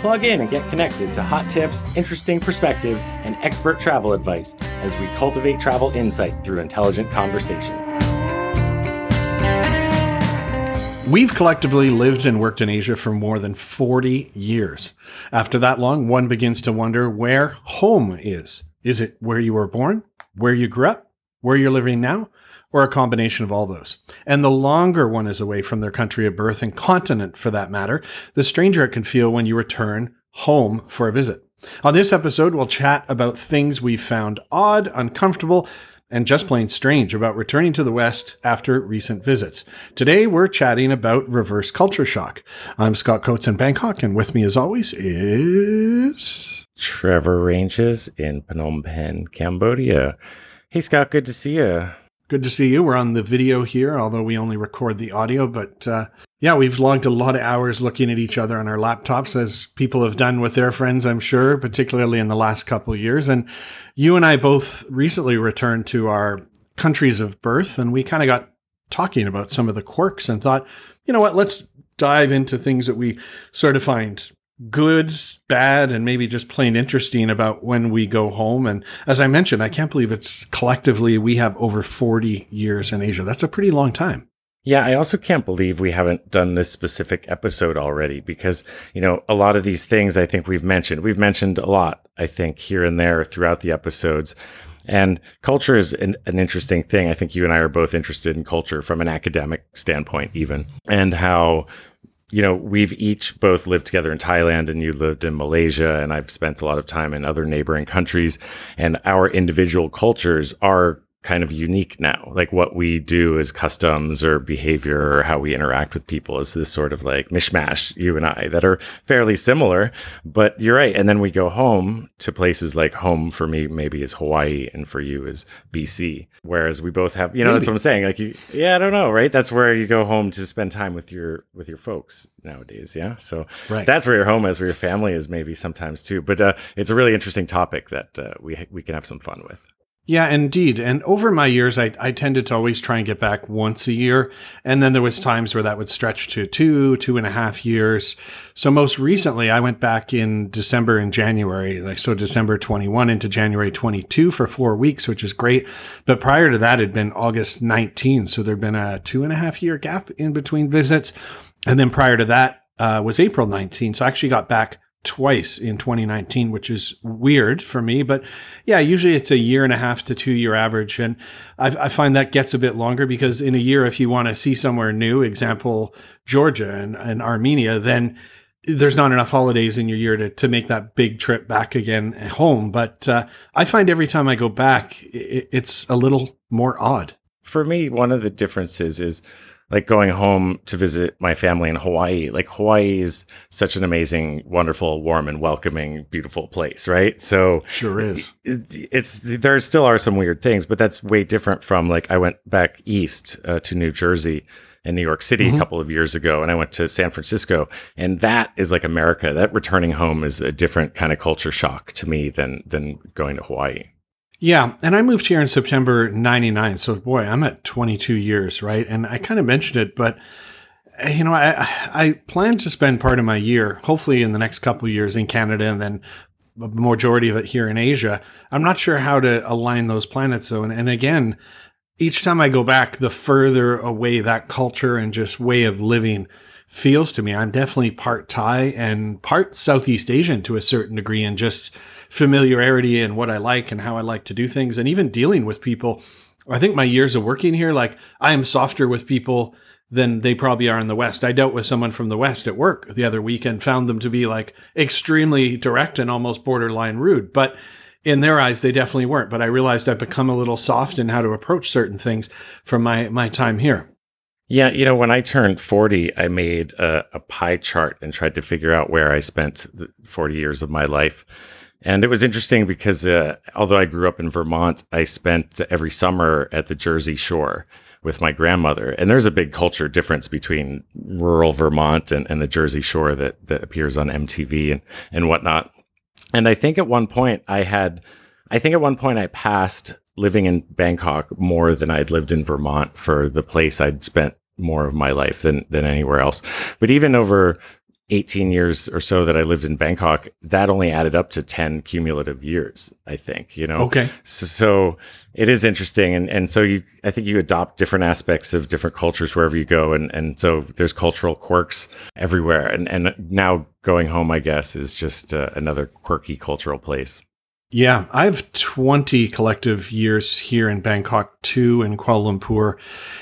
Plug in and get connected to hot tips, interesting perspectives, and expert travel advice as we cultivate travel insight through intelligent conversation. We've collectively lived and worked in Asia for more than 40 years. After that long, one begins to wonder where home is. Is it where you were born, where you grew up, where you're living now, or a combination of all those? And the longer one is away from their country of birth and continent for that matter, the stranger it can feel when you return home for a visit. On this episode, we'll chat about things we've found odd, uncomfortable, and just plain strange about returning to the West after recent visits. Today, we're chatting about reverse culture shock. I'm Scott Coates in Bangkok, and with me, as always, is. Trevor Ranges in Phnom Penh, Cambodia. Hey, Scott, good to see you. Good to see you. We're on the video here, although we only record the audio. But uh, yeah, we've logged a lot of hours looking at each other on our laptops, as people have done with their friends, I'm sure, particularly in the last couple years. And you and I both recently returned to our countries of birth, and we kind of got talking about some of the quirks and thought, you know what, let's dive into things that we sort of find good, bad, and maybe just plain interesting about when we go home. And as I mentioned, I can't believe it's collectively we have over 40 years in Asia. That's a pretty long time. Yeah, I also can't believe we haven't done this specific episode already because, you know, a lot of these things I think we've mentioned. We've mentioned a lot, I think, here and there throughout the episodes. And culture is an, an, interesting thing. I think you and I are both interested in culture from an academic standpoint, even, and how you know, we've each both lived together in Thailand and you lived in Malaysia and I've spent a lot of time in other neighboring countries and our individual cultures are kind of unique now. Like what we do as customs or behavior or how we interact with people is this sort of like mishmash, you and I, that are fairly similar. But you're right. And then we go home to places like home for me, maybe is Hawaii, and for you is BC. Whereas we both have, you know, maybe. that's what I'm saying. Like, you, yeah, I don't know, right? That's where you go home to spend time with your with your folks nowadays. Yeah. So right. that's where your home is, where your family is, maybe sometimes too. But uh, it's a really interesting topic that uh, we we can have some fun with. Yeah, indeed. And over my years, I, I tended to always try and get back once a year. And then there was times where that would stretch to two, two and a half years. So most recently, I went back in December and January, like so December 21 into January 22 for four weeks, which is great. But prior to that, it had been August 19. So there'd been a two and a half year gap in between visits. And then prior to that uh, was April 19. So I actually got back twice in 2019, which is weird for me. But yeah, usually it's a year and a half to two year average. And I, I find that gets a bit longer because in a year, if you want to see somewhere new, example, Georgia and, and Armenia, then there's not enough holidays in your year to, to make that big trip back again home. But uh, I find every time I go back, it, it's a little more odd. For me, one of the differences is like going home to visit my family in Hawaii. Like Hawaii is such an amazing, wonderful, warm and welcoming, beautiful place, right? So sure is. It, it's there still are some weird things, but that's way different from like I went back east uh, to New Jersey and New York City mm-hmm. a couple of years ago, and I went to San Francisco, and that is like America. That returning home is a different kind of culture shock to me than than going to Hawaii. Yeah, and I moved here in September 99. So boy, I'm at 22 years, right? And I kind of mentioned it, but eh, you know, I I plan to spend part of my year, hopefully in the next couple years in Canada and then the majority of it here in Asia. I'm not sure how to align those planets though. And, and again, each time I go back, the further away that culture and just way of living feels to me. I'm definitely part Thai and part Southeast Asian to a certain degree and just familiarity and what I like and how I like to do things, and even dealing with people. I think my years of working here, like I am softer with people than they probably are in the West. I dealt with someone from the West at work the other week and found them to be like extremely direct and almost borderline rude. But in their eyes, they definitely weren't. But I realized I've become a little soft in how to approach certain things from my, my time here. Yeah, you know, when I turned 40, I made a, a pie chart and tried to figure out where I spent the 40 years of my life And it was interesting because uh, although I grew up in Vermont, I spent every summer at the Jersey Shore with my grandmother. And there's a big culture difference between rural Vermont and, and the Jersey Shore that, that appears on MTV and, and whatnot. And I think at one point I had, I think at one point I passed living in Bangkok more than I'd lived in Vermont for the place I'd spent more of my life than, than anywhere else. But even over 18 years or so that I lived in Bangkok, that only added up to 10 cumulative years, I think, you know? Okay. So, so, it is interesting. And, and so you, I think you adopt different aspects of different cultures wherever you go. And, and so there's cultural quirks everywhere. And, and now going home, I guess, is just uh, another quirky cultural place. Yeah, I have 20 collective years here in Bangkok, two in Kuala Lumpur,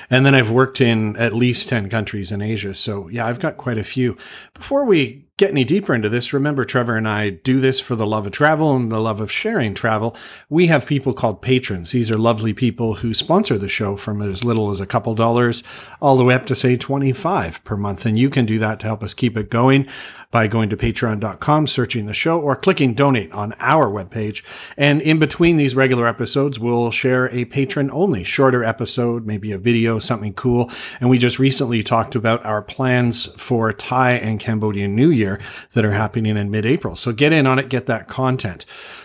and then I've worked in at least 10 countries in Asia. So, yeah, I've got quite a few. Before we get any deeper into this, remember Trevor and I do this for the love of travel and the love of sharing travel. We have people called patrons. These are lovely people who sponsor the show from as little as a couple dollars all the way up to say 25 per month. And you can do that to help us keep it going by going to patreon.com, searching the show, or clicking donate on our webpage. And in between these regular episodes, we'll share a patron only shorter episode, maybe a video, something cool. And we just recently talked about our plans for Thai and Cambodian New Year year that are happening in mid April. So get in on it, get that content.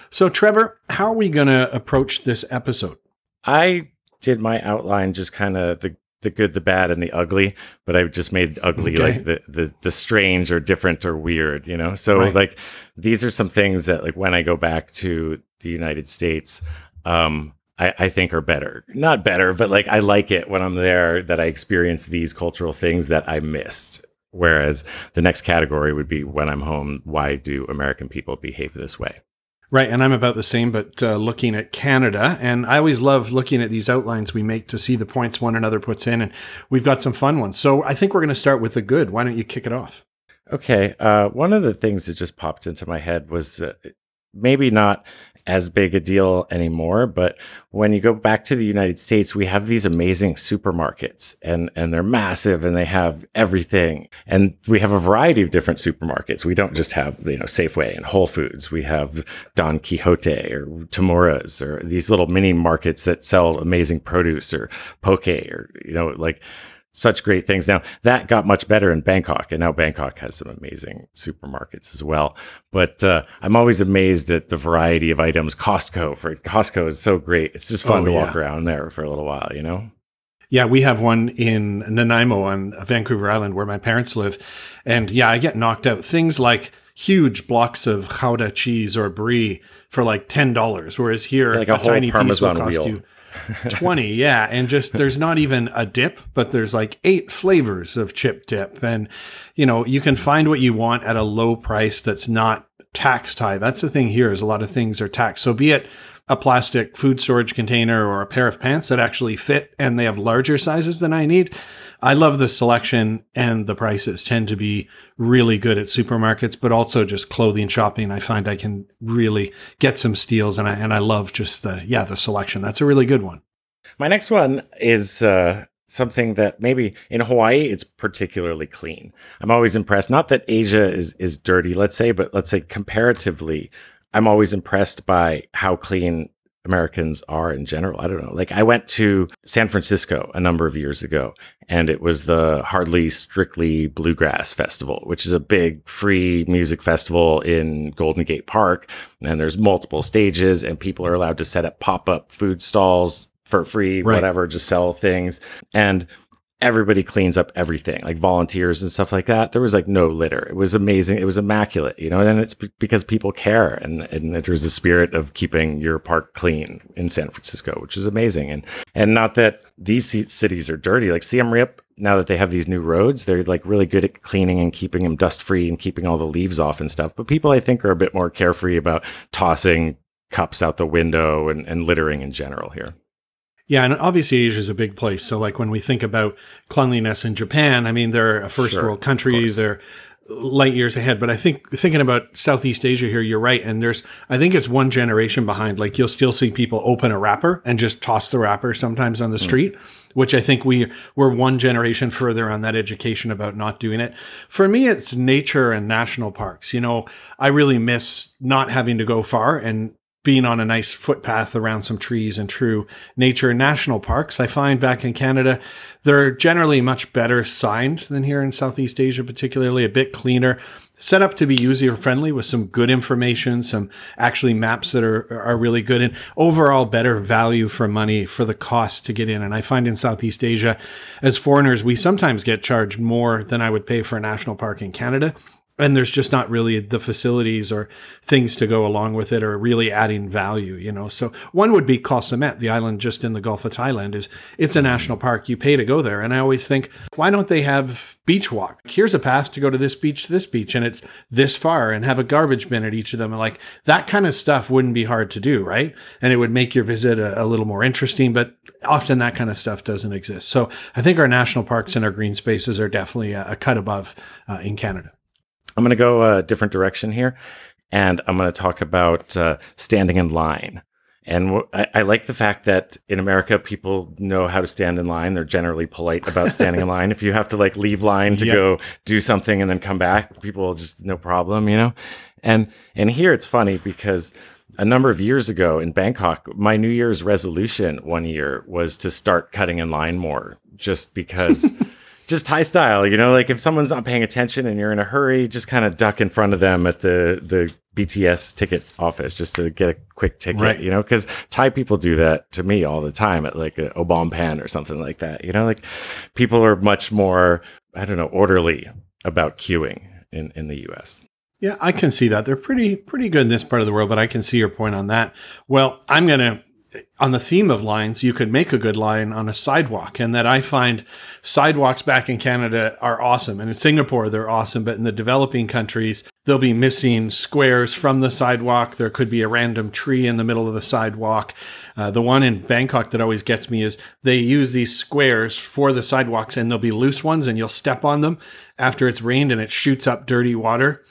So, Trevor, how are we going to approach this episode? I did my outline just kind of the the good, the bad, and the ugly, but I just made ugly okay. like the, the the strange or different or weird, you know. So right. like these are some things that like when I go back to the United States, um, I, I think are better. Not better, but like I like it when I'm there that I experience these cultural things that I missed. Whereas the next category would be when I'm home, why do American people behave this way? Right. And I'm about the same, but uh, looking at Canada. And I always love looking at these outlines we make to see the points one another puts in. And we've got some fun ones. So I think we're going to start with the good. Why don't you kick it off? Okay. Uh, one of the things that just popped into my head was uh, maybe not as big a deal anymore. But when you go back to the United States, we have these amazing supermarkets and, and they're massive and they have everything. And we have a variety of different supermarkets. We don't just have, you know, Safeway and Whole Foods. We have Don Quijote or Tamura's or these little mini markets that sell amazing produce or poke or, you know, like such great things. Now that got much better in Bangkok, and now Bangkok has some amazing supermarkets as well. But uh, I'm always amazed at the variety of items. Costco for Costco is so great. It's just fun oh, to yeah. walk around there for a little while, you know. Yeah, we have one in Nanaimo on Vancouver Island where my parents live, and yeah, I get knocked out. Things like huge blocks of Gouda cheese or brie for like ten dollars, whereas here yeah, like a, a tiny Parmesan piece will cost wheel. you 20 yeah and just there's not even a dip but there's like eight flavors of chip dip and you know you can find what you want at a low price that's not taxed high that's the thing here is a lot of things are taxed. So be it a plastic food storage container or a pair of pants that actually fit and they have larger sizes than I need. I love the selection and the prices tend to be really good at supermarkets, but also just clothing shopping. I find I can really get some steals and I, and I love just the, yeah, the selection. That's a really good one. My next one is, uh, something that maybe in Hawaii it's particularly clean. I'm always impressed. Not that Asia is is dirty, let's say, but let's say comparatively, I'm always impressed by how clean Americans are in general. I don't know. Like I went to San Francisco a number of years ago and it was the Hardly Strictly Bluegrass Festival, which is a big free music festival in Golden Gate Park. And there's multiple stages and people are allowed to set up pop-up food stalls for free, right. whatever, just sell things. And everybody cleans up everything, like volunteers and stuff like that. There was like no litter. It was amazing. It was immaculate, you know, and it's because people care and, and there's a spirit of keeping your park clean in San Francisco, which is amazing. And, and not that these cities are dirty, like Siem Reap, now that they have these new roads, they're like really good at cleaning and keeping them dust free and keeping all the leaves off and stuff. But people, I think, are a bit more carefree about tossing cups out the window and, and littering in general here. Yeah, and obviously Asia is a big place. So, like when we think about cleanliness in Japan, I mean, they're a first sure, world country. They're light years ahead. But I think thinking about Southeast Asia here, you're right. And there's, I think it's one generation behind. Like you'll still see people open a wrapper and just toss the wrapper sometimes on the hmm. street. Which I think we we're one generation further on that education about not doing it. For me, it's nature and national parks. You know, I really miss not having to go far and being on a nice footpath around some trees and true nature national parks. I find back in Canada, they're generally much better signed than here in Southeast Asia, particularly a bit cleaner, set up to be user friendly with some good information, some actually maps that are, are really good and overall better value for money for the cost to get in. And I find in Southeast Asia, as foreigners, we sometimes get charged more than I would pay for a national park in Canada and there's just not really the facilities or things to go along with it or really adding value you know? So one would be Koh the island just in the Gulf of Thailand is it's a national park. You pay to go there. And I always think why don't they have beach walk? Here's a path to go to this beach to this beach and it's this far and have a garbage bin at each of them. And like that kind of stuff wouldn't be hard to do right? And it would make your visit a, a little more interesting but often that kind of stuff doesn't exist. So I think our national parks and our green spaces are definitely a, a cut above uh, in Canada I'm going to go a different direction here, and I'm going to talk about uh, standing in line. And w- I, I like the fact that in America, people know how to stand in line. They're generally polite about standing in line. If you have to like leave line to Yep. go do something and then come back, people will just no problem, you know. And and here it's funny because a number of years ago in Bangkok, my New Year's resolution one year was to start cutting in line more, just because. just Thai style, you know, like if someone's not paying attention and you're in a hurry, just kind of duck in front of them at the the BTS ticket office just to get a quick ticket, Right. you know, because Thai people do that to me all the time at like a Au Bon Pain or something like that, you know, like people are much more, I don't know, orderly about queuing in in the U.S. Yeah, I can see that. They're pretty pretty good in this part of the world, but I can see your point on that. Well, I'm going to on the theme of lines, you could make a good line on a sidewalk and that I find sidewalks back in Canada are awesome and in Singapore they're awesome, but in the developing countries they'll be missing squares from the sidewalk. There could be a random tree in the middle of the sidewalk. Uh, the one in Bangkok that always gets me is they use these squares for the sidewalks and there'll be loose ones and you'll step on them after it's rained and it shoots up dirty water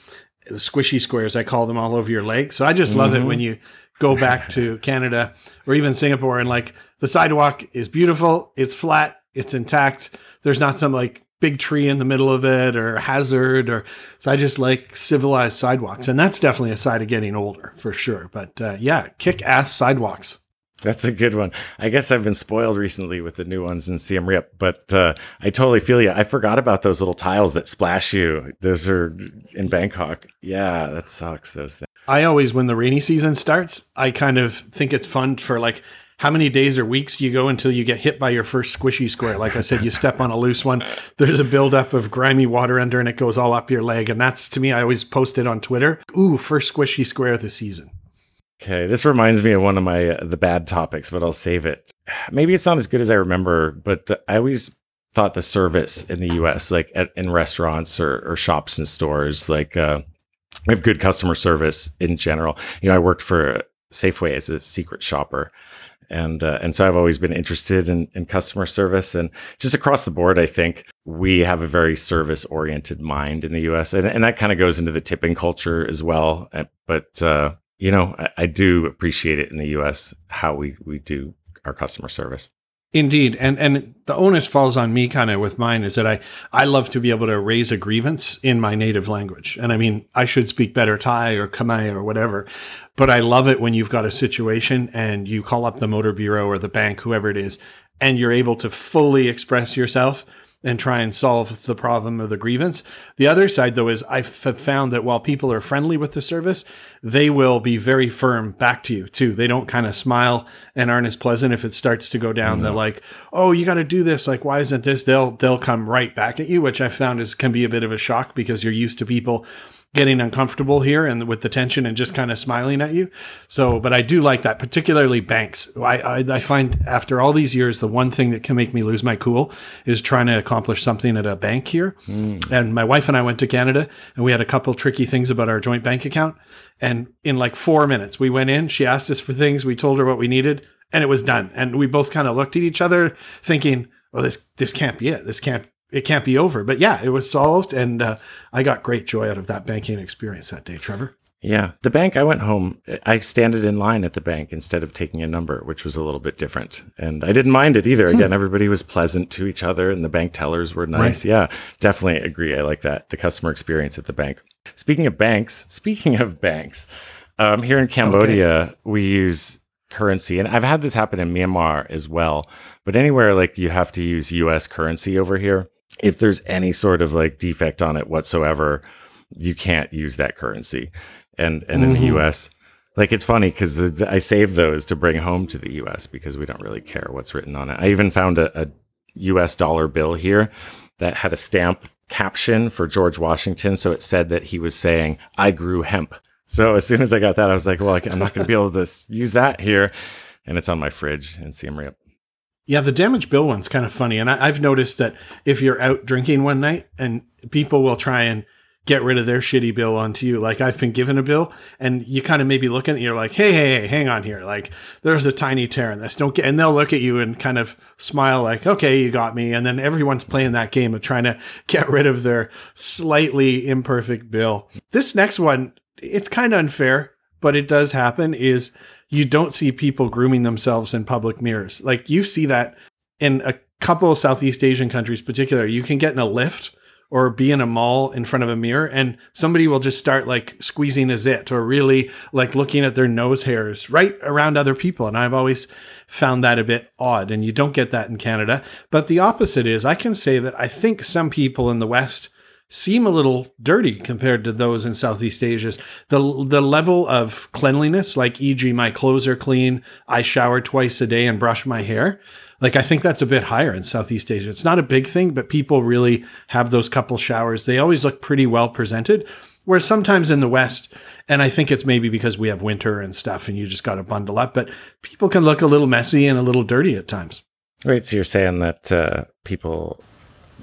the squishy squares I call them all over your leg. So I just love it when you go back to Canada or even Singapore and like the sidewalk is beautiful, it's flat, it's intact. There's not some like big tree in the middle of it or hazard or so I just like civilized sidewalks and that's definitely a side of getting older for sure. But uh, yeah, kick ass sidewalks. That's a good one. I guess I've been spoiled recently with the new ones in Siem Reap, but uh, I totally feel you. I forgot about those little tiles that splash you. Those are in Bangkok. Yeah, that sucks. Those things. I always, when the rainy season starts, I kind of think it's fun for like how many days or weeks you go until you get hit by your first squishy square. Like I said, you step on a loose one, there's a buildup of grimy water under and it goes all up your leg. And that's to me, I always post it on Twitter. Ooh, first squishy square of the season. Okay, this reminds me of one of my uh, the bad topics, but I'll save it. Maybe it's not as good as I remember, but the, I always thought the service in the U.S., like at, in restaurants or, or shops and stores, like uh, we have good customer service in general. You know, I worked for Safeway as a secret shopper, and uh, and so I've always been interested in, in customer service and just across the board. I think we have a very service oriented mind in the U.S. and, and that kind of goes into the tipping culture as well. Uh, But uh, you know, I, I do appreciate it in the U.S. how we we do our customer service. Indeed, and and the onus falls on me kind of with mine is that I I love to be able to raise a grievance in my native language, and I mean I should speak better Thai or Khmer or whatever, but I love it when you've got a situation and you call up the motor bureau or the bank, whoever it is, and you're able to fully express yourself and try and solve the problem of the grievance. The other side, though, is I've found that while people are friendly with the service, they will be very firm back to you too. They don't kind of smile and aren't as pleasant if it starts to go down They're like, oh, you got to do this. Like, why isn't this? They'll they'll come right back at you, which I found is can be a bit of a shock because you're used to people getting uncomfortable here and with the tension and just kind of smiling at you. So, but I do like that, particularly banks. I, I, I find after all these years, the one thing that can make me lose my cool is trying to accomplish something at a bank here. Hmm. And my wife and I went to Canada and we had a couple tricky things about our joint bank account. And in like four minutes, we went in, she asked us for things, we told her what we needed, and it was done. And we both kind of looked at each other thinking, well, this, this can't be it. This can't it can't be over. But yeah, it was solved, and uh, I got great joy out of that banking experience that day, Trevor. Yeah. The bank, I went home. I standed in line at the bank instead of taking a number, which was a little bit different. And I didn't mind it either. Hmm. Again, everybody was pleasant to each other and the bank tellers were nice. Right. Yeah, definitely agree. I like that. The customer experience at the bank. Speaking of banks, speaking of banks, um, here in Cambodia, okay. we use currency. And I've had this happen in Myanmar as well. But anywhere like you have to use US currency over here, if there's any sort of like defect on it whatsoever, you can't use that currency and and mm-hmm. in the mm-hmm. US. Like it's funny because I save those to bring home to the US because we don't really care what's written on it. I even found a, a US dollar bill here that had a stamp caption for George Washington. So it said that he was saying, I grew hemp. So as soon as I got that, I was like, well, I'm not going to be able to use that here. And it's on my fridge in Siem Reap. Yeah, the damage bill one's kind of funny. And I, have noticed that if you're out drinking one night and people will try and get rid of their shitty bill onto you. Like I've been given a bill and you kind of maybe look at it you're like, hey, hey, hey, hang on here. Like there's a tiny tear in this. Don't get and they'll look at you and kind of smile like, okay, you got me. And then everyone's playing that game of trying to get rid of their slightly imperfect bill. This next one, it's kind of unfair, but it does happen, is you don't see people grooming themselves in public mirrors. Like you see that in a couple of Southeast Asian countries, particular. You can get in a lift or be in a mall in front of a mirror and somebody will just start like squeezing a zit or really like looking at their nose hairs right around other people. And I've always found that a bit odd. And you don't get that in Canada. But the opposite is I can say that I think some people in the West seem a little dirty compared to those in Southeast Asia. The the level of cleanliness, like e.g., my clothes are clean, I shower twice a day and brush my hair. Like I think that's a bit higher in Southeast Asia. It's not a big thing, but people really have those couple showers. They always look pretty well presented. Whereas sometimes in the West, and I think it's maybe because we have winter and stuff and you just got to bundle up, but people can look a little messy and a little dirty at times. Right. So you're saying that uh, people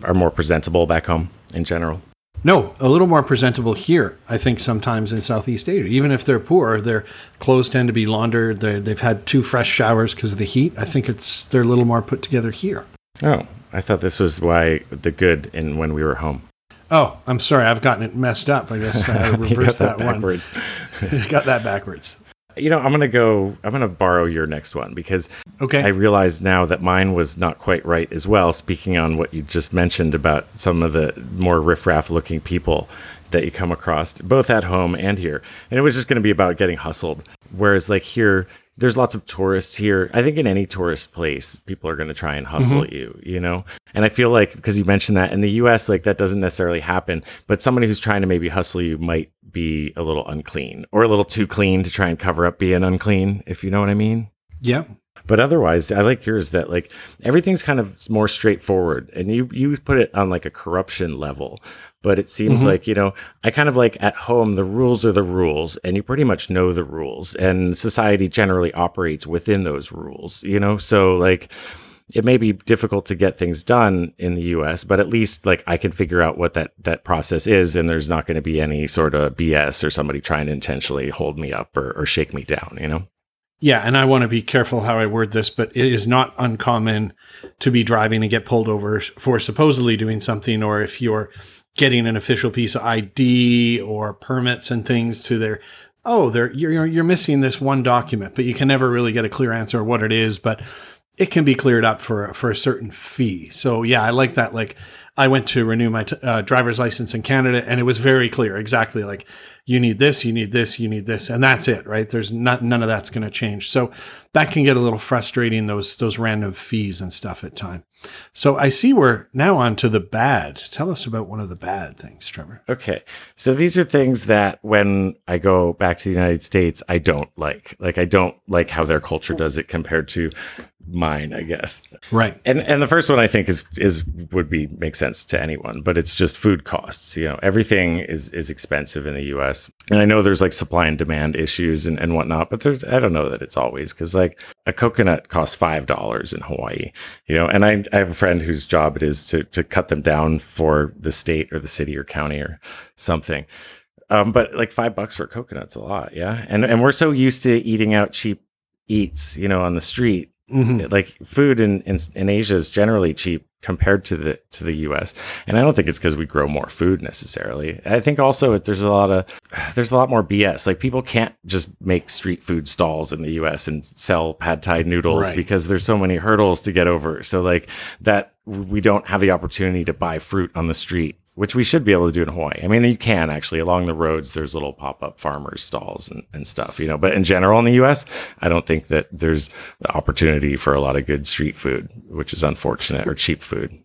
are more presentable back home in general? No, a little more presentable here, I think, sometimes in Southeast Asia. Even if they're poor, their clothes tend to be laundered. they have had two fresh showers because of the heat. I think it's they're a little more put together here. Oh, I thought this was why the good in when we were home. Oh, I'm sorry. I've gotten it messed up. I guess I reversed that, that backwards. one. got that backwards you know, I'm gonna go. I'm gonna borrow your next one because okay. I realize now that mine was not quite right as well. Speaking on what you just mentioned about some of the more riffraff looking people that you come across, both at home and here, and it was just gonna be about getting hustled. Whereas, like here, there's lots of tourists here. I think in any tourist place, people are going to try and hustle mm-hmm. you, you know? And I feel like because you mentioned that in the US, like that doesn't necessarily happen, but somebody who's trying to maybe hustle you might be a little unclean or a little too clean to try and cover up being unclean, if you know what I mean. Yeah. But otherwise, I like yours that like everything's kind of more straightforward, and you you put it on like a corruption level. But it seems mm-hmm. like you know, I kind of like at home the rules are the rules, and you pretty much know the rules, and society generally operates within those rules. You know, so like it may be difficult to get things done in the US, but at least like I can figure out what that that process is and there's not going to be any sort of BS or somebody trying to intentionally hold me up or, or shake me down, you know? Yeah, and I want to be careful how I word this, but it is not uncommon to be driving and get pulled over for supposedly doing something, or if you're getting an official piece of ID or permits and things to their oh, they're you're you're missing this one document, but you can never really get a clear answer what it is, but it can be cleared up for for a certain fee. So yeah, I like that. Like I went to renew my t- uh, driver's license in Canada, and it was very clear, exactly like you need this, you need this, you need this, and that's it, right? There's not none of that's going to change. So that can get a little frustrating those those random fees and stuff at time. So I see we're now on to the bad. Tell us about one of the bad things, Trevor. Okay, so these are things that when I go back to the United States, I don't like. Like I don't like how their culture oh. does it compared to mine, I guess. Right. And and the first one I think is is would be make sense to anyone, but it's just food costs. You know, everything is is expensive in the US. And I know there's like supply and demand issues and, and whatnot, but there's I don't know that it's always because like a coconut costs five dollars in Hawaii. You know, and I I have a friend whose job it is to to cut them down for the state or the city or county or something. Um, but like five bucks for coconuts a lot, yeah. And and we're so used to eating out cheap eats, you know, on the street Mm-hmm. Like food in, in, in Asia is generally cheap compared to the to the US. And I don't think it's because we grow more food necessarily. I think also there's a lot of there's a lot more BS. Like people can't just make street food stalls in the US and sell pad thai noodles Right. because there's so many hurdles to get over. So like that we don't have the opportunity to buy fruit on the street. Which we should be able to do in Hawaii. I mean, you can actually along the roads. There's little pop-up farmers stalls and, and stuff, you know. But in general, in the U.S., I don't think that there's the opportunity for a lot of good street food, which is unfortunate, or cheap food.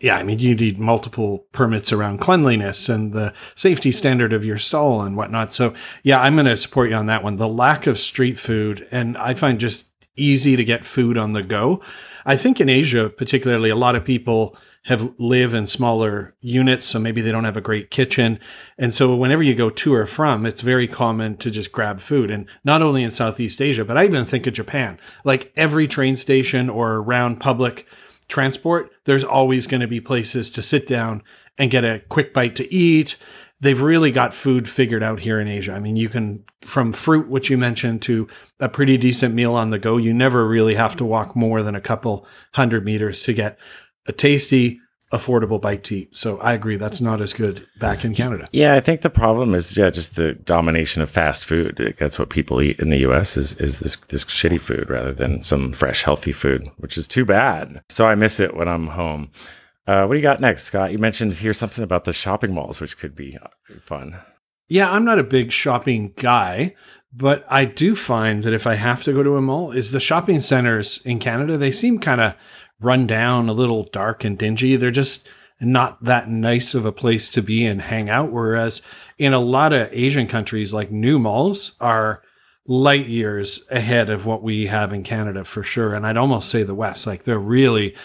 Yeah, I mean, you need multiple permits around cleanliness and the safety standard of your stall and whatnot. So, yeah, I'm going to support you on that one. The lack of street food, and I find just easy to get food on the go. I think in Asia, particularly, a lot of people have live in smaller units, so maybe they don't have a great kitchen. And so whenever you go to or from, it's very common to just grab food. And not only in Southeast Asia, but I even think of Japan. Like every train station or around public transport, there's always going to be places to sit down and get a quick bite to eat. They've really got food figured out here in Asia. I mean, you can, from fruit, which you mentioned, to a pretty decent meal on the go, you never really have to walk more than a couple hundred meters to get a tasty, affordable bite to eat. So I agree, that's not as good back in Canada. Yeah, I think the problem is yeah, just the domination of fast food. That's what people eat in the U.S. is is this this shitty food rather than some fresh, healthy food, which is too bad. So I miss it when I'm home. Uh, what do you got next, Scott? You mentioned here something about the shopping malls, which could be uh, fun. Yeah, I'm not a big shopping guy, but I do find that if I have to go to a mall, is the shopping centers in Canada, they seem kind of run down, a little dark and dingy. They're just not that nice of a place to be and hang out. Whereas in a lot of Asian countries, like new malls are light years ahead of what we have in Canada for sure. And I'd almost say the West, like they're really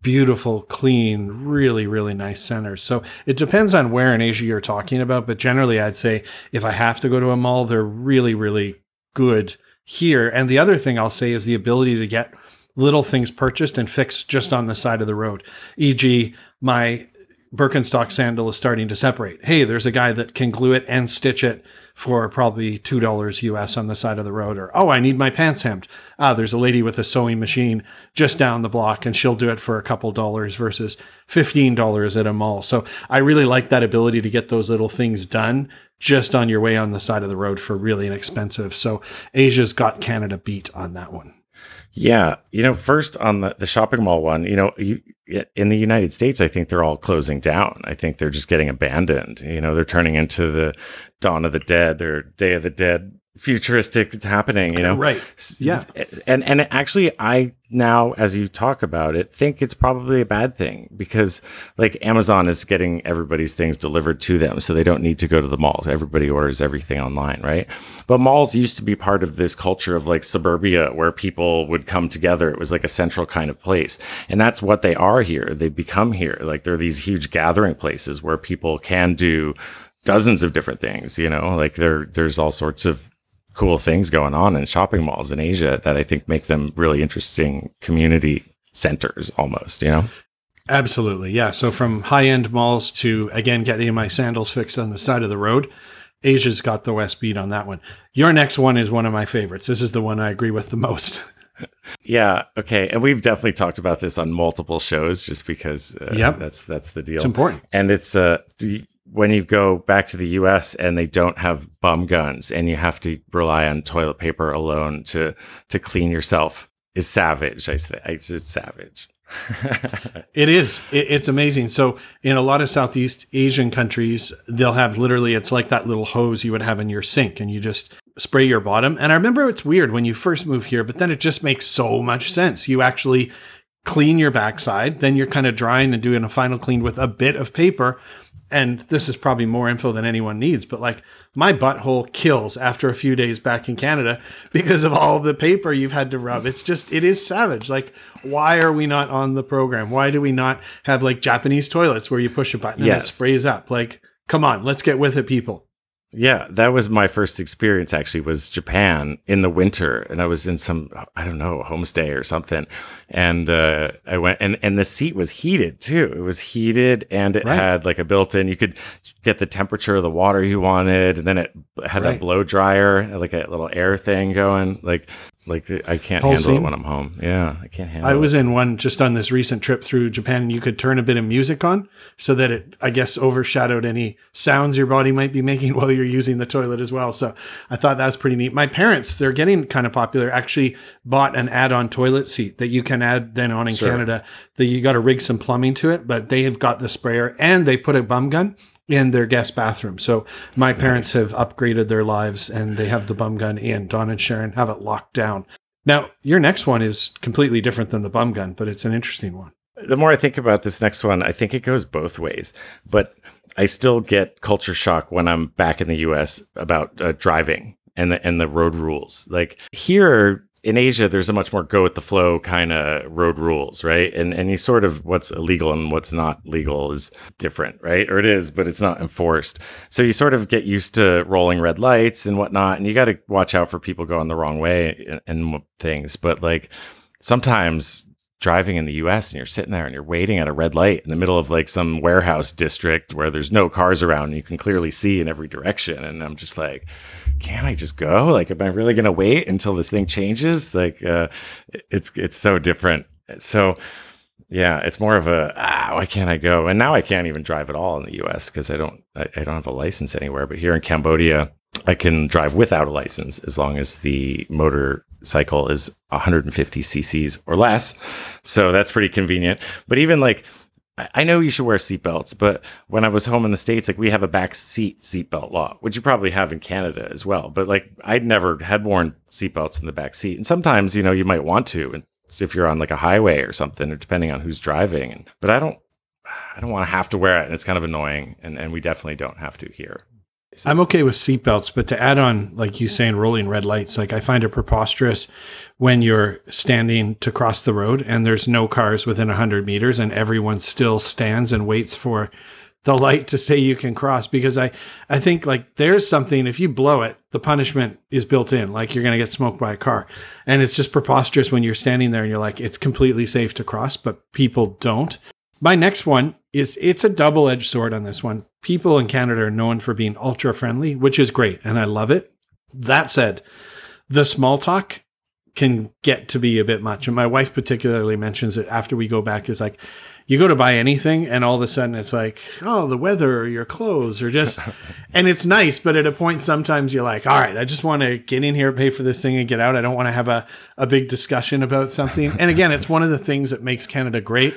beautiful, clean, really, really nice centers. So it depends on where in Asia you're talking about. But generally, I'd say if I have to go to a mall, they're really, really good here. And the other thing I'll say is the ability to get little things purchased and fixed just on the side of the road. E.g., my Birkenstock sandal is starting to separate. Hey, there's a guy that can glue it and stitch it for probably $2 US on the side of the road. Or, oh, I need my pants hemmed. Ah, there's a lady with a sewing machine just down the block and she'll do it for a couple dollars versus $15 at a mall. So I really like that ability to get those little things done just on your way on the side of the road for really inexpensive. So Asia's got Canada beat on that one. Yeah, you know, first on the, the shopping mall one, you know, you, in the United States, I think they're all closing down. I think they're just getting abandoned. You know, they're turning into the Dawn of the Dead or Day of the Dead futuristic it's happening you know? Right. Yeah. and and actually i now as you talk about it think it's probably a bad thing because like amazon is getting everybody's things delivered to them so they don't need to go to the malls. Everybody orders everything online right? But malls used to be part of this culture of like suburbia where people would come together. It was like a central kind of place. And that's what they are here. They've become here. Like they're these huge gathering places where people can do dozens of different things you know? Like there there's all sorts of cool things going on in shopping malls in Asia that I think make them really interesting community centers almost, you know? Absolutely. Yeah. So from high end malls to, again, getting my sandals fixed on the side of the road, Asia's got the West beat on that one. Your next one is one of my favorites. This is the one I agree with the most. Yeah. Okay. And we've definitely talked about this on multiple shows just because uh, Yep. that's, that's the deal. It's important. and it's uh do you- when you go back to the US and they don't have bum guns and you have to rely on toilet paper alone to to clean yourself is savage. I say it's savage. It is. It, it's amazing. So in a lot of Southeast Asian countries, they'll have literally, it's like that little hose you would have in your sink and you just spray your bottom. And I remember it's weird when you first move here, but then it just makes so much sense. You actually clean your backside, then you're kind of drying and doing a final clean with a bit of paper. And this is probably more info than anyone needs, but like my butthole kills after a few days back in Canada because of all the paper you've had to rub. It's just, it is savage. Like, why are we not on the program? Why do we not have like Japanese toilets where you push a button and it sprays up? Like, come on, let's get with it, people. Yeah, that was my first experience actually was Japan in the winter and I was in some I don't know, homestay or something. And uh I went and and the seat was heated too. It was heated and it Right. had like a built-in you could get the temperature of the water you wanted and then it had Right. a blow dryer, like a little air thing going. Like Like I can't Whole handle it when I'm home. Yeah, I can't handle it. I it. was in one just on this recent trip through Japan, and you could turn a bit of music on so that it, I guess, overshadowed any sounds your body might be making while you're using the toilet as well. So I thought that was pretty neat. My parents, they're getting kind of popular, actually bought an add on toilet seat that you can add then on in Sure. Canada. That you got to rig some plumbing to it, but they have got the sprayer and they put a bum gun in their guest bathroom. So my parents have upgraded their lives and they have the bum gun in. Don and Sharon have it locked down. Now, your next one is completely different than the bum gun, but it's an interesting one. the more I think about this next one, I think it goes both ways. But I still get culture shock when I'm back in the U.S. about uh, driving and the and the road rules. Like here in Asia, there's a much more go with the flow kind of road rules, right? And and you sort of what's illegal and what's not legal is different, right? Or it is, but it's not enforced. So you sort of get used to rolling red lights and whatnot, and you got to watch out for people going the wrong way and, and things. But like sometimes driving in the US and you're sitting there and you're waiting at a red light in the middle of like some warehouse district where there's no cars around and you can clearly see in every direction. And I'm just like, can I just go? Like, am I really going to wait until this thing changes? Like, uh, it's, it's so different. So, yeah, it's more of a ah, why can't I go? And now I can't even drive at all in the U.S. because I don't I, I don't have a license anywhere. But here in Cambodia, I can drive without a license as long as the motorcycle is 150 cc's or less. So that's pretty convenient. But even like I I know you should wear seatbelts, but when I was home in the States, like we have a back seat seatbelt law, which you probably have in Canada as well. But like I'd never had worn seatbelts in the back seat. And sometimes, you know, you might want to, and if you're on like a highway or something, or depending on who's driving. But I don't I don't want to have to wear it, and it's kind of annoying. And and we definitely don't have to here. I'm okay with seatbelts, but to add on, like you saying, rolling red lights, like I find it preposterous when you're standing to cross the road and there's no cars within 100 meters and everyone still stands and waits for the light to say you can cross. Because I, I think like there's something if you blow it the punishment is built in like you're going to get smoked by a car. And it's just preposterous when you're standing there and you're like it's completely safe to cross but people don't. My next one is it's a double-edged sword on this one people in canada are known for being ultra friendly which is great and i love it. That said the small talk can get to be a bit much and my wife particularly mentions it after we go back is like you go to buy anything and all of a sudden it's like oh the weather or your clothes or just and it's nice but at a point sometimes you're like all right i just want to get in here pay for this thing and get out. I don't want to have a, a big discussion about something. And again it's one of the things that makes canada great.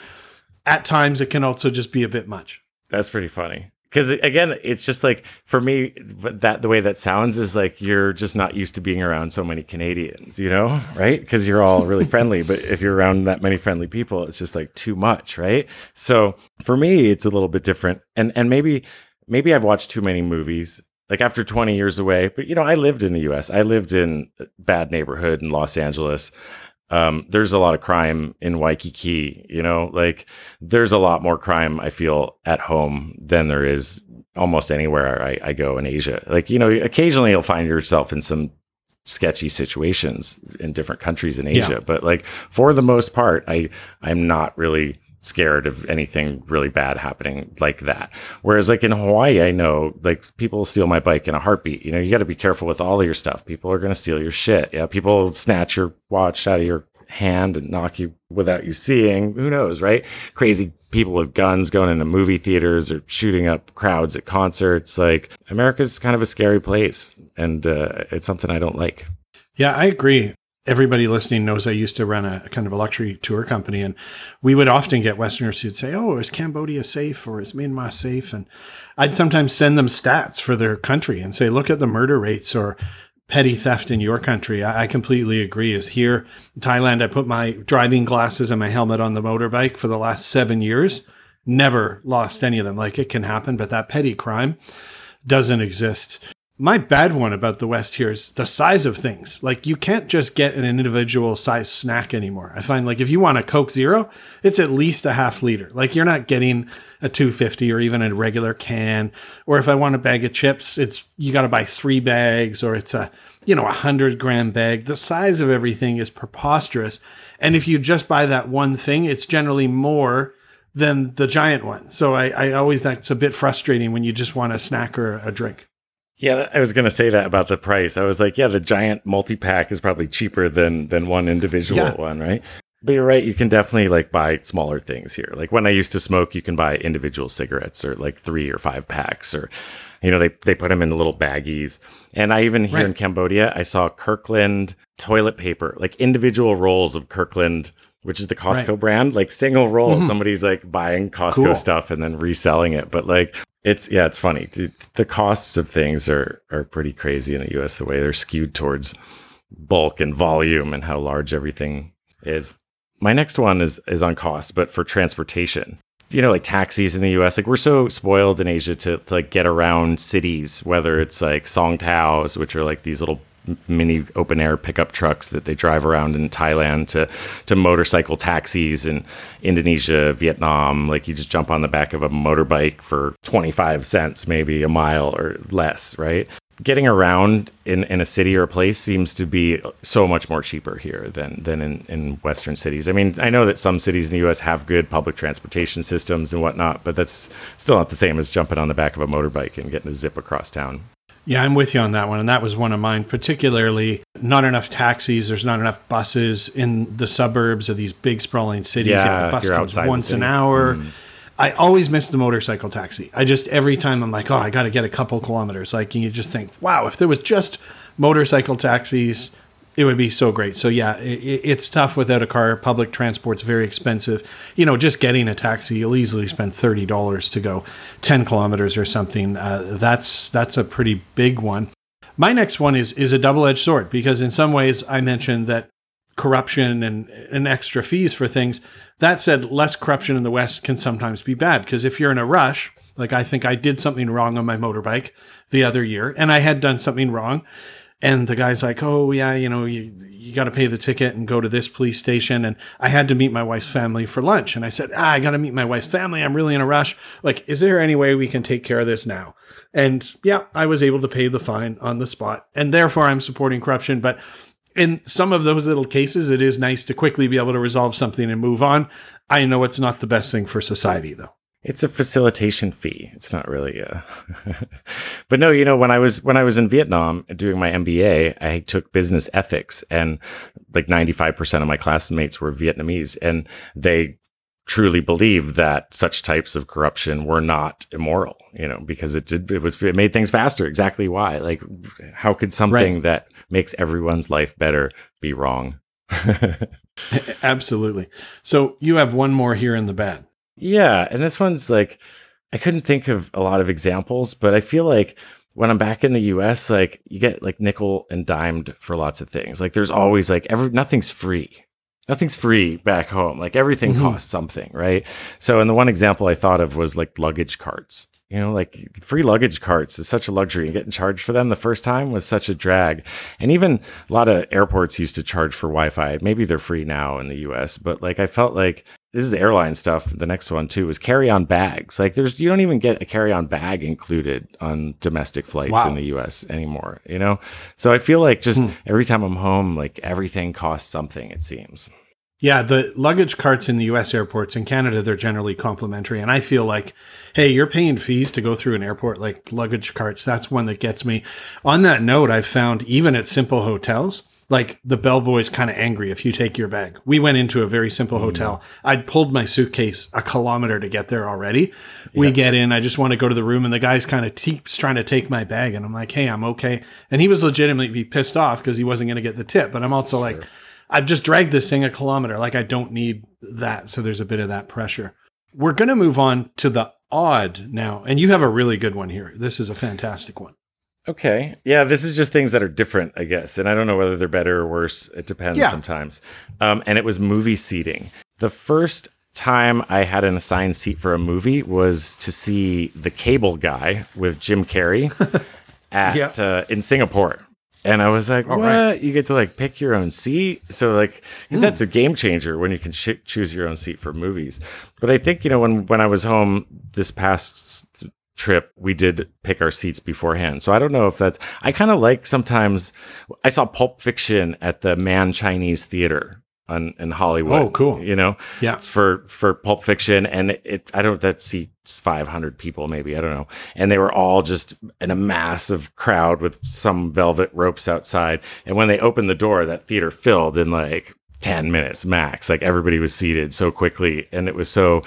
At times it can also just be a bit much. That's pretty funny. Because again, it's just like for me, that the way that sounds is like you're just not used to being around so many Canadians, you know, right? Because you're all really friendly, but if you're around that many friendly people, it's just like too much, right? So for me, it's a little bit different, and and maybe maybe I've watched too many movies. Like after 20 years away, but you know, I lived in the U.S. I lived in a bad neighborhood in Los Angeles um, there's a lot of crime in Waikiki. You know, like there's a lot more crime I feel at home than there is almost anywhere I, I go in Asia. Like you know, occasionally you'll find yourself in some sketchy situations in different countries in Asia, Yeah. but like for the most part, I I'm not really scared of anything really bad happening like that. Whereas like in Hawaii, I know like people steal my bike in a heartbeat. You know, you got to be careful with all of your stuff. People are going to steal your shit. Yeah. People snatch your watch out of your hand and knock you without you seeing. Who knows, right? Crazy people with guns going into movie theaters or shooting up crowds at concerts. Like America's kind of a scary place and uh, it's something I don't like. Yeah, I agree. Everybody listening knows I used to run a, a kind of a luxury tour company, and we would often get Westerners who'd say, "Oh, is Cambodia safe or is Myanmar safe?" And I'd sometimes send them stats for their country and say, "Look at the murder rates or petty theft in your country." I, I completely agree. Is here in Thailand? I put my driving glasses and my helmet on the motorbike for the last seven years. Never lost any of them. Like it can happen, but that petty crime doesn't exist. My bad one about the West here is the size of things. Like you can't just get an individual size snack anymore. I find like if you want a Coke Zero, it's at least a half liter. Like you're not getting a 250 or even a regular can. Or if I want a bag of chips, it's you got to buy three bags or it's a you know a hundred gram bag. The size of everything is preposterous. And if you just buy that one thing, it's generally more than the giant one. So I, I always that's a bit frustrating when you just want a snack or a drink. Yeah, I was going to say that about the price. I was like, yeah, the giant multi pack is probably cheaper than than one individual Yeah. one, right? But you're right. You can definitely like buy smaller things here. Like when I used to smoke, you can buy individual cigarettes or like three or five packs, or you know they they put them in little baggies. And I even here in Cambodia, I saw Kirkland toilet paper, like individual rolls of Kirkland. Which is the Costco Right. brand, like single roll. Mhm. Somebody's like buying Costco Cool. stuff and then reselling it. But like it's yeah, it's funny. The- costs of things are are pretty crazy in the US the way they're skewed towards bulk and volume and how large everything is. My next one is is on cost, but for transportation. You know, like taxis in the US, like we're so spoiled in Asia to, to like get around cities, whether it's like Songthaews, which are like these little mini open air pickup trucks that they drive around in Thailand to to motorcycle taxis in Indonesia, Vietnam. Like you just jump on the back of a motorbike for 25 cents, maybe a mile or less, right? Getting around in, in a city or a place seems to be so much more cheaper here than than in, in Western cities. I mean, I know that some cities in the US have good public transportation systems and whatnot, but that's still not the same as jumping on the back of a motorbike and getting a zip across town. Yeah, I'm with you on that one. And that was one of mine, particularly not enough taxis. There's not enough buses in the suburbs of these big sprawling cities. Yeah, the bus comes once an city. Mm. hour. I always miss the motorcycle taxi. I just, every time I'm like, oh, I got to get a couple kilometers. Like, you just think, wow, if there was just motorcycle taxis, it would be so great. So, yeah, it, it's tough without a car. Public transport's very expensive. You know, just getting a taxi, you'll easily spend $30 to go 10 kilometers or something. Uh, that's, that's a pretty big one. My next one is is a double edged sword because in some ways I mentioned that corruption and, and extra fees for things. That said, less corruption in the West can sometimes be bad because if you're in a rush, like I think I did something wrong on my motorbike the other year, and I had done something wrong. And the guy's like, "Oh yeah, you know, you you got to pay the ticket and go to this police station." And I had to meet my wife's family for lunch, and I said, ah, "I got to meet my wife's family. I'm really in a rush. Like, is there any way we can take care of this now?" And yeah, I was able to pay the fine on the spot, and therefore I'm supporting corruption. But in some of those little cases, it is nice to quickly be able to resolve something and move on. I know it's not the best thing for society, though. It's a facilitation fee. It's not really a But no, you know, when I was when I was in Vietnam doing my MBA, I took business ethics and like 95% of my classmates were Vietnamese and they truly believed that such types of corruption were not immoral, you know, because it did it was it made things faster. Exactly why. Like how could something Right. that makes everyone's life better be wrong? Absolutely. So you have one more here in the bed. Yeah, and this one's like I couldn't think of a lot of examples, but I feel like when I'm back in the US, like you get like nickel and dimed for lots of things. Like there's always like every nothing's free. Nothing's free back home. Like everything Mhm. costs something, right? So, and the one example I thought of was like luggage carts. You know, like free luggage carts is such a luxury and getting charged for them the first time was such a drag. And even a lot of airports used to charge for Wi Fi. Maybe they're free now in the US, but like I felt like this is airline stuff. The next one too is carry on bags. Like there's, you don't even get a carry on bag included on domestic flights Wow. in the US anymore, you know? So I feel like just Hmm. every time I'm home, like everything costs something, it seems. Yeah, the luggage carts in the US airports in Canada, they're generally complimentary. And I feel like, hey, you're paying fees to go through an airport like luggage carts. That's one that gets me. On that note, I've found even at simple hotels, like the bellboy's kind of angry if you take your bag. We went into a very simple mm. hotel. I'd pulled my suitcase a kilometer to get there already. We get in, I just want to go to the room, and the guy's kind of keeps trying to take my bag. And I'm like, hey, I'm okay. And he was legitimately be pissed off because he wasn't going to get the tip. But I'm also like, I've just dragged this thing a kilometer. Like I don't need that. So there's a bit of that pressure. We're going to move on to the odd now. And you have a really good one here. This is a fantastic one. Okay. Yeah, this is just things that are different, I guess. And I don't know whether they're better or worse. It depends Yeah. sometimes. Um, and it was movie seating. The first time I had an assigned seat for a movie was to see The Cable Guy with Jim Carrey at Yeah. uh, in Singapore. And I was like, "What? right. You get to like pick your own seat?" So like, because that's a game changer when you can ch- choose your own seat for movies. But I think you know when when I was home this past trip, we did pick our seats beforehand. So I don't know if that's. I kind of like sometimes. I saw Pulp Fiction at the Mann Chinese Theater on in Hollywood. Oh, cool. You know, Yeah. for for Pulp Fiction, and it I don't that seats five hundred people maybe I don't know, and they were all just in a massive crowd with some velvet ropes outside, and when they opened the door, that theater filled in like ten minutes max. Like everybody was seated so quickly, and it was so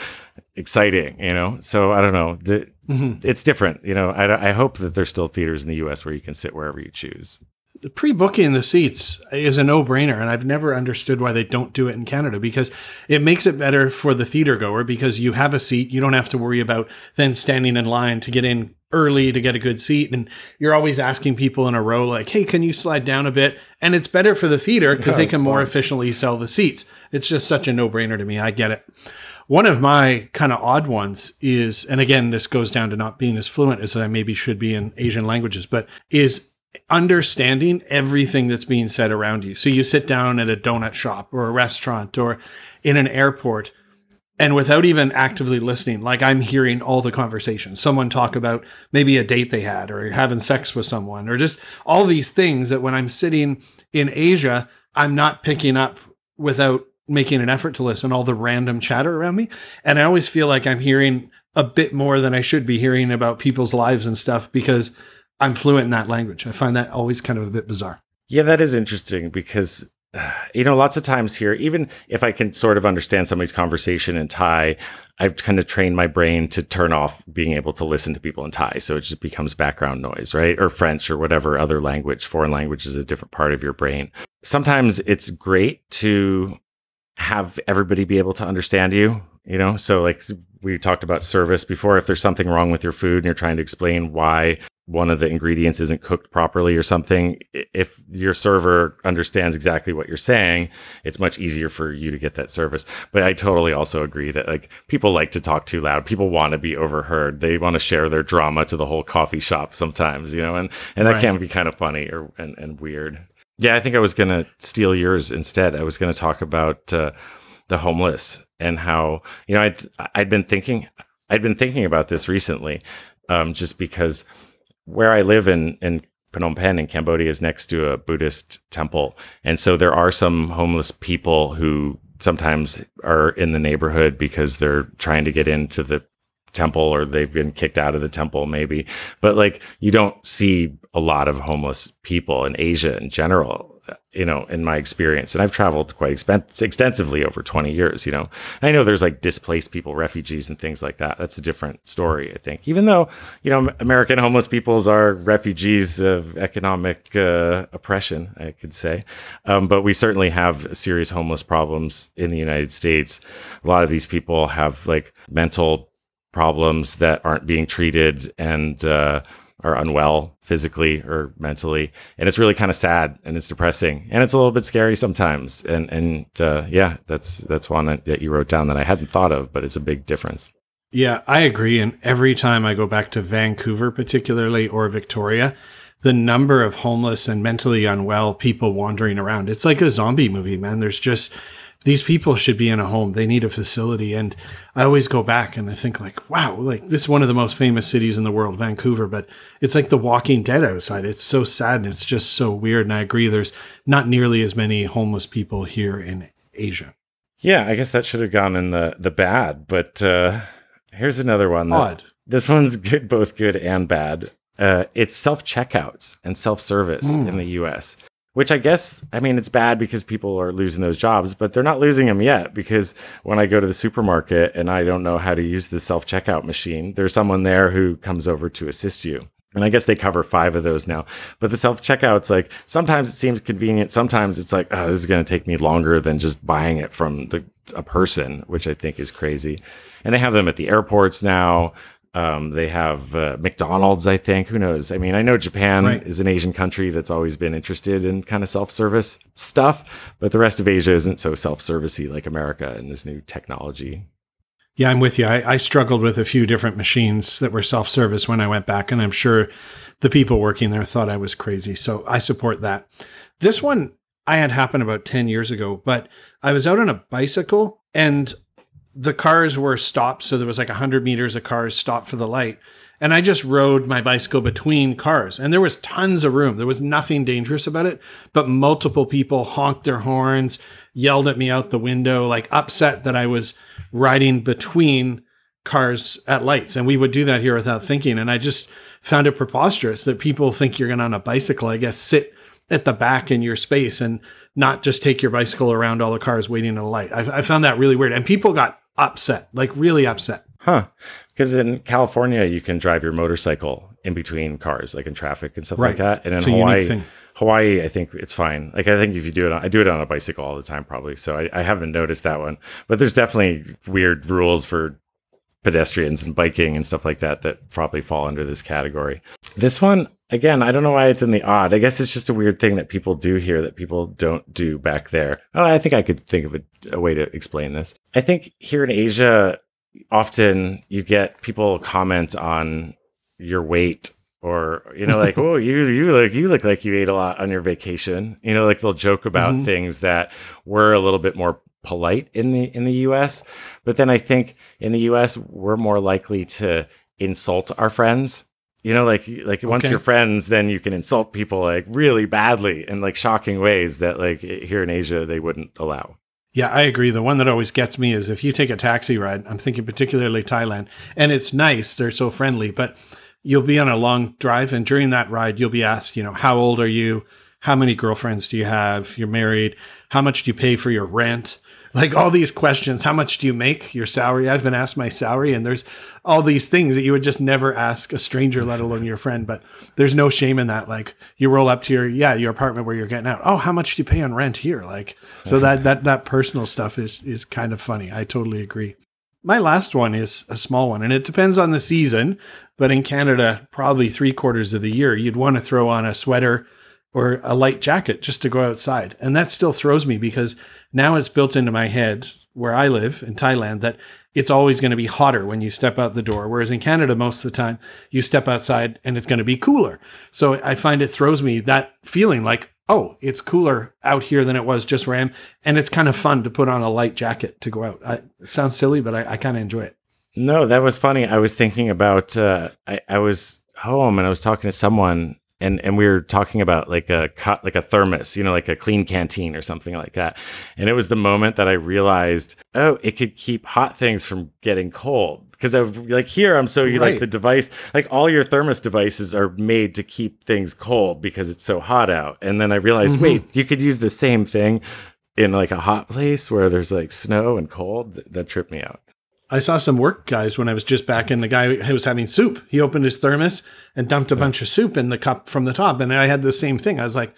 exciting, you know. So I don't know. The, Mhm. It's different, you know. I, I hope that there's still theaters in the U.S. where you can sit wherever you choose. The pre-booking the seats is a no-brainer and i've never understood why they don't do it in canada because it makes it better for the theater goer because you have a seat you don't have to worry about then standing in line to get in early to get a good seat and you're always asking people in a row like hey can you slide down a bit and it's better for the theater because Yeah, they can more efficiently sell the seats it's just such a no-brainer to me i get it one of my kind of odd ones is and again this goes down to not being as fluent as i maybe should be in asian languages but is understanding everything that's being said around you. So you sit down at a donut shop or a restaurant or in an airport and without even actively listening, like I'm hearing all the conversations. Someone talk about maybe a date they had or having sex with someone or just all these things that when I'm sitting in Asia, I'm not picking up without making an effort to listen all the random chatter around me. And I always feel like I'm hearing a bit more than I should be hearing about people's lives and stuff because I'm fluent in that language. I find that always kind of a bit bizarre. Yeah, that is interesting because you know, lots of times here, even if I can sort of understand somebody's conversation in Thai, I've kind of trained my brain to turn off being able to listen to people in Thai. So it just becomes background noise, right? Or French or whatever other language, foreign language is a different part of your brain. Sometimes it's great to have everybody be able to understand you, you know? So, like we talked about service before, if there's something wrong with your food and you're trying to explain why one of the ingredients isn't cooked properly or something, if your server understands exactly what you're saying, it's much easier for you to get that service. But I totally also agree that like people like to talk too loud. People want to be overheard. They want to share their drama to the whole coffee shop sometimes, you know, and, and that Right. can be kind of funny or and, and weird. Yeah, I think I was going to steal yours instead. I was going to talk about uh, the homeless and how, you know, I'd, I'd been thinking, I'd been thinking about this recently, um, just because where I live in, in Phnom Penh in Cambodia is next to a Buddhist temple. And so there are some homeless people who sometimes are in the neighborhood because they're trying to get into the temple or they've been kicked out of the temple maybe. But like you don't see a lot of homeless people in Asia in general. You know, in my experience, and I've traveled quite expen- extensively over 20 years, you know, I know there's like displaced people, refugees, and things like that. That's a different story, I think. Even though, you know, American homeless peoples are refugees of economic uh, oppression, I could say. Um, but we certainly have serious homeless problems in the United States. A lot of these people have like mental problems that aren't being treated and uh, are unwell physically or mentally, and it's really kind of sad and it's depressing and it's a little bit scary sometimes. And and uh, yeah, that's that's one that you wrote down that I hadn't thought of, but it's a big difference. Yeah, I agree. And every time I go back to Vancouver, particularly, or Victoria, the number of homeless and mentally unwell people wandering around, it's like a zombie movie, man. There's just these people should be in a home. They need a facility. And I always go back and I think like, wow, like this is one of the most famous cities in the world, Vancouver, but it's like the walking dead outside. It's so sad and it's just so weird. And I agree there's not nearly as many homeless people here in Asia. Yeah, I guess that should have gone in the the bad, but uh, here's another one. That, Odd. This one's good, both good and bad. Uh, it's self checkouts and self service Mm. in the U.S. Which I guess, I mean, it's bad because people are losing those jobs, but they're not losing them yet. Because when I go to the supermarket and I don't know how to use the self checkout machine, there's someone there who comes over to assist you. And I guess they cover five of those now. But the self checkout's like sometimes it seems convenient. Sometimes it's like, oh, this is going to take me longer than just buying it from the a person, which I think is crazy. And they have them at the airports now. Um, they have uh, McDonald's, I think. Who knows? I mean, I know Japan Right. is an Asian country that's always been interested in kind of self service stuff, but the rest of Asia isn't so self servicey like America and this new technology. Yeah, I'm with you. I, I struggled with a few different machines that were self service when I went back, and I'm sure the people working there thought I was crazy. So I support that. This one I had happen about 10 years ago, but I was out on a bicycle and the cars were stopped. So there was like 100 meters of cars stopped for the light. and I just rode my bicycle between cars and there was tons of room. There was nothing dangerous about it, but multiple people honked their horns, yelled at me out the window, like upset that I was riding between cars at lights. And we would do that here without thinking. And I just found it preposterous that people think you're going on a bicycle, I guess, sit at the back in your space and not just take your bicycle around all the cars waiting in a light. I, I found that really weird. And people got upset, like really upset. Huh. Because in California, you can drive your motorcycle in between cars, like in traffic and stuff Right. like that. And in It's a unique Hawaii. Hawaii, I think it's fine. Like I think if you do it, on, I do it on a bicycle all the time, probably. So I, I haven't noticed that one. But there's definitely weird rules for pedestrians and biking and stuff like that that probably fall under this category. This one, again, I don't know why it's in the odd. I guess it's just a weird thing that people do here that people don't do back there. Oh, I think I could think of a, a way to explain this. I think here in Asia, often you get people comment on your weight or you know like oh you you look you look like you ate a lot on your vacation you know like they'll joke about Mhm. things that were a little bit more polite in the in the US but then I think in the US we're more likely to insult our friends you know like like once you're friends then you can insult people like really badly in like shocking ways that like here in Asia they wouldn't allow Yeah, I agree. The one that always gets me is if you take a taxi ride, I'm thinking particularly Thailand, and it's nice, they're so friendly, but you'll be on a long drive and during that ride you'll be asked, you know, how old are you? How many girlfriends do you have? You're married. How much do you pay for your rent? Like all these questions. How much do you make? Your salary? I've been asked my salary and there's all these things that you would just never ask a stranger, let alone your friend. But there's no shame in that. Like you roll up to your yeah, your apartment where you're getting out. Oh, how much do you pay on rent here? Like so that that that personal stuff is is kind of funny. I totally agree. My last one is a small one, and it depends on the season. But in Canada, probably three quarters of the year, you'd want to throw on a sweater or a light jacket just to go outside. And that still throws me because now it's built into my head where I live in Thailand that it's always going to be hotter when you step out the door. Whereas in Canada, most of the time, you step outside and it's going to be cooler. So I find it throws me that feeling like, oh, it's cooler out here than it was just where I am. And it's kind of fun to put on a light jacket to go out. I, it sounds silly, but I, I kind of enjoy it. No, that was funny. I was thinking about uh, I, I was home and I was talking to someone and and we were talking about like a cut like a thermos, you know, like a clean canteen or something like that. And it was the moment that I realized, oh, it could keep hot things from getting cold. Because I like here, I'm so you like the device, like all your thermos devices are made to keep things cold because it's so hot out. And then I realized, Mhm. wait, you could use the same thing in like a hot place where there's like snow and cold. Th- That tripped me out. I saw some work guys when I was just back and the guy who was having soup. He opened his thermos and dumped a bunch of soup in the cup from the top. And I had the same thing. I was like,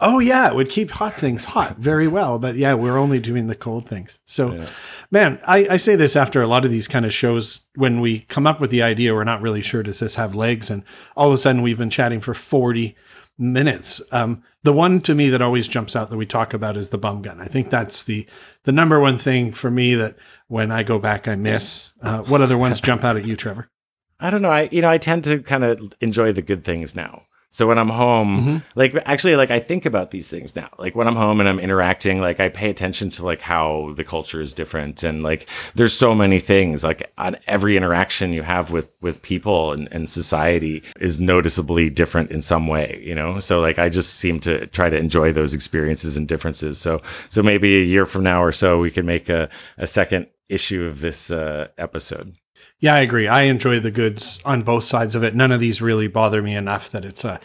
oh, yeah, it would keep hot things hot very well. But yeah, we're only doing the cold things. So, Yeah. man, I, I say this after a lot of these kind of shows when we come up with the idea, we're not really sure, does this have legs? And all of a sudden we've been chatting for 40 minutes. Um, the one to me that always jumps out that we talk about is the bum gun. I think that's the the number one thing for me that when I go back I miss. Uh, what other ones jump out at you, Trevor? I don't know. I you know I tend to kind of enjoy the good things now. So when I'm home, Mhm. like actually, like I think about these things now. Like when I'm home and I'm interacting, like I pay attention to like how the culture is different, and like there's so many things. Like on every interaction you have with with people and, and society is noticeably different in some way. You know, so like I just seem to try to enjoy those experiences and differences. So so maybe a year from now or so we can make a a second issue of this uh, episode. Yeah, I agree. I enjoy the goods on both sides of it. None of these really bother me enough that it's a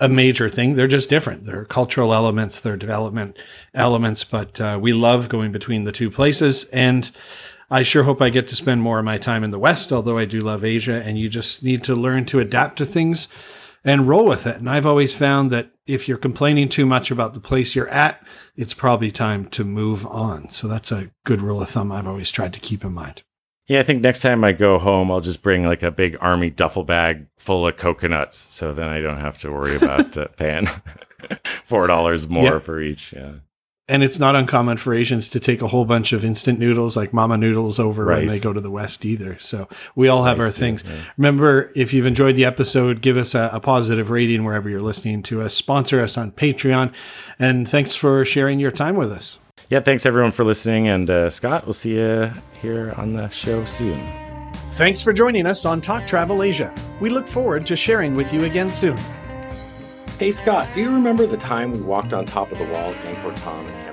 a major thing. They're just different. They're cultural elements, they're development elements, but uh, we love going between the two places. And I sure hope I get to spend more of my time in the West, although I do love Asia. And you just need to learn to adapt to things and roll with it. And I've always found that if you're complaining too much about the place you're at, it's probably time to move on. So that's a good rule of thumb I've always tried to keep in mind. Yeah, I think next time I go home, I'll just bring like a big army duffel bag full of coconuts, so then I don't have to worry about uh, paying four dollars more Yeah. for each. Yeah, And it's not uncommon for Asians to take a whole bunch of instant noodles like mama noodles over when they go to the West either. So we all have our Rice, things. yeah. Remember, if you've enjoyed the episode, give us a, a positive rating wherever you're listening to us. Sponsor us on Patreon. And thanks for sharing your time with us. Yeah. Thanks everyone for listening, and uh, Scott, we'll see you here on the show soon. Thanks for joining us on Talk Travel Asia. We We look forward to sharing with you again soon. Hey Scott, do you remember the time we walked on top of the wall at Angkor Thom in Cambodia?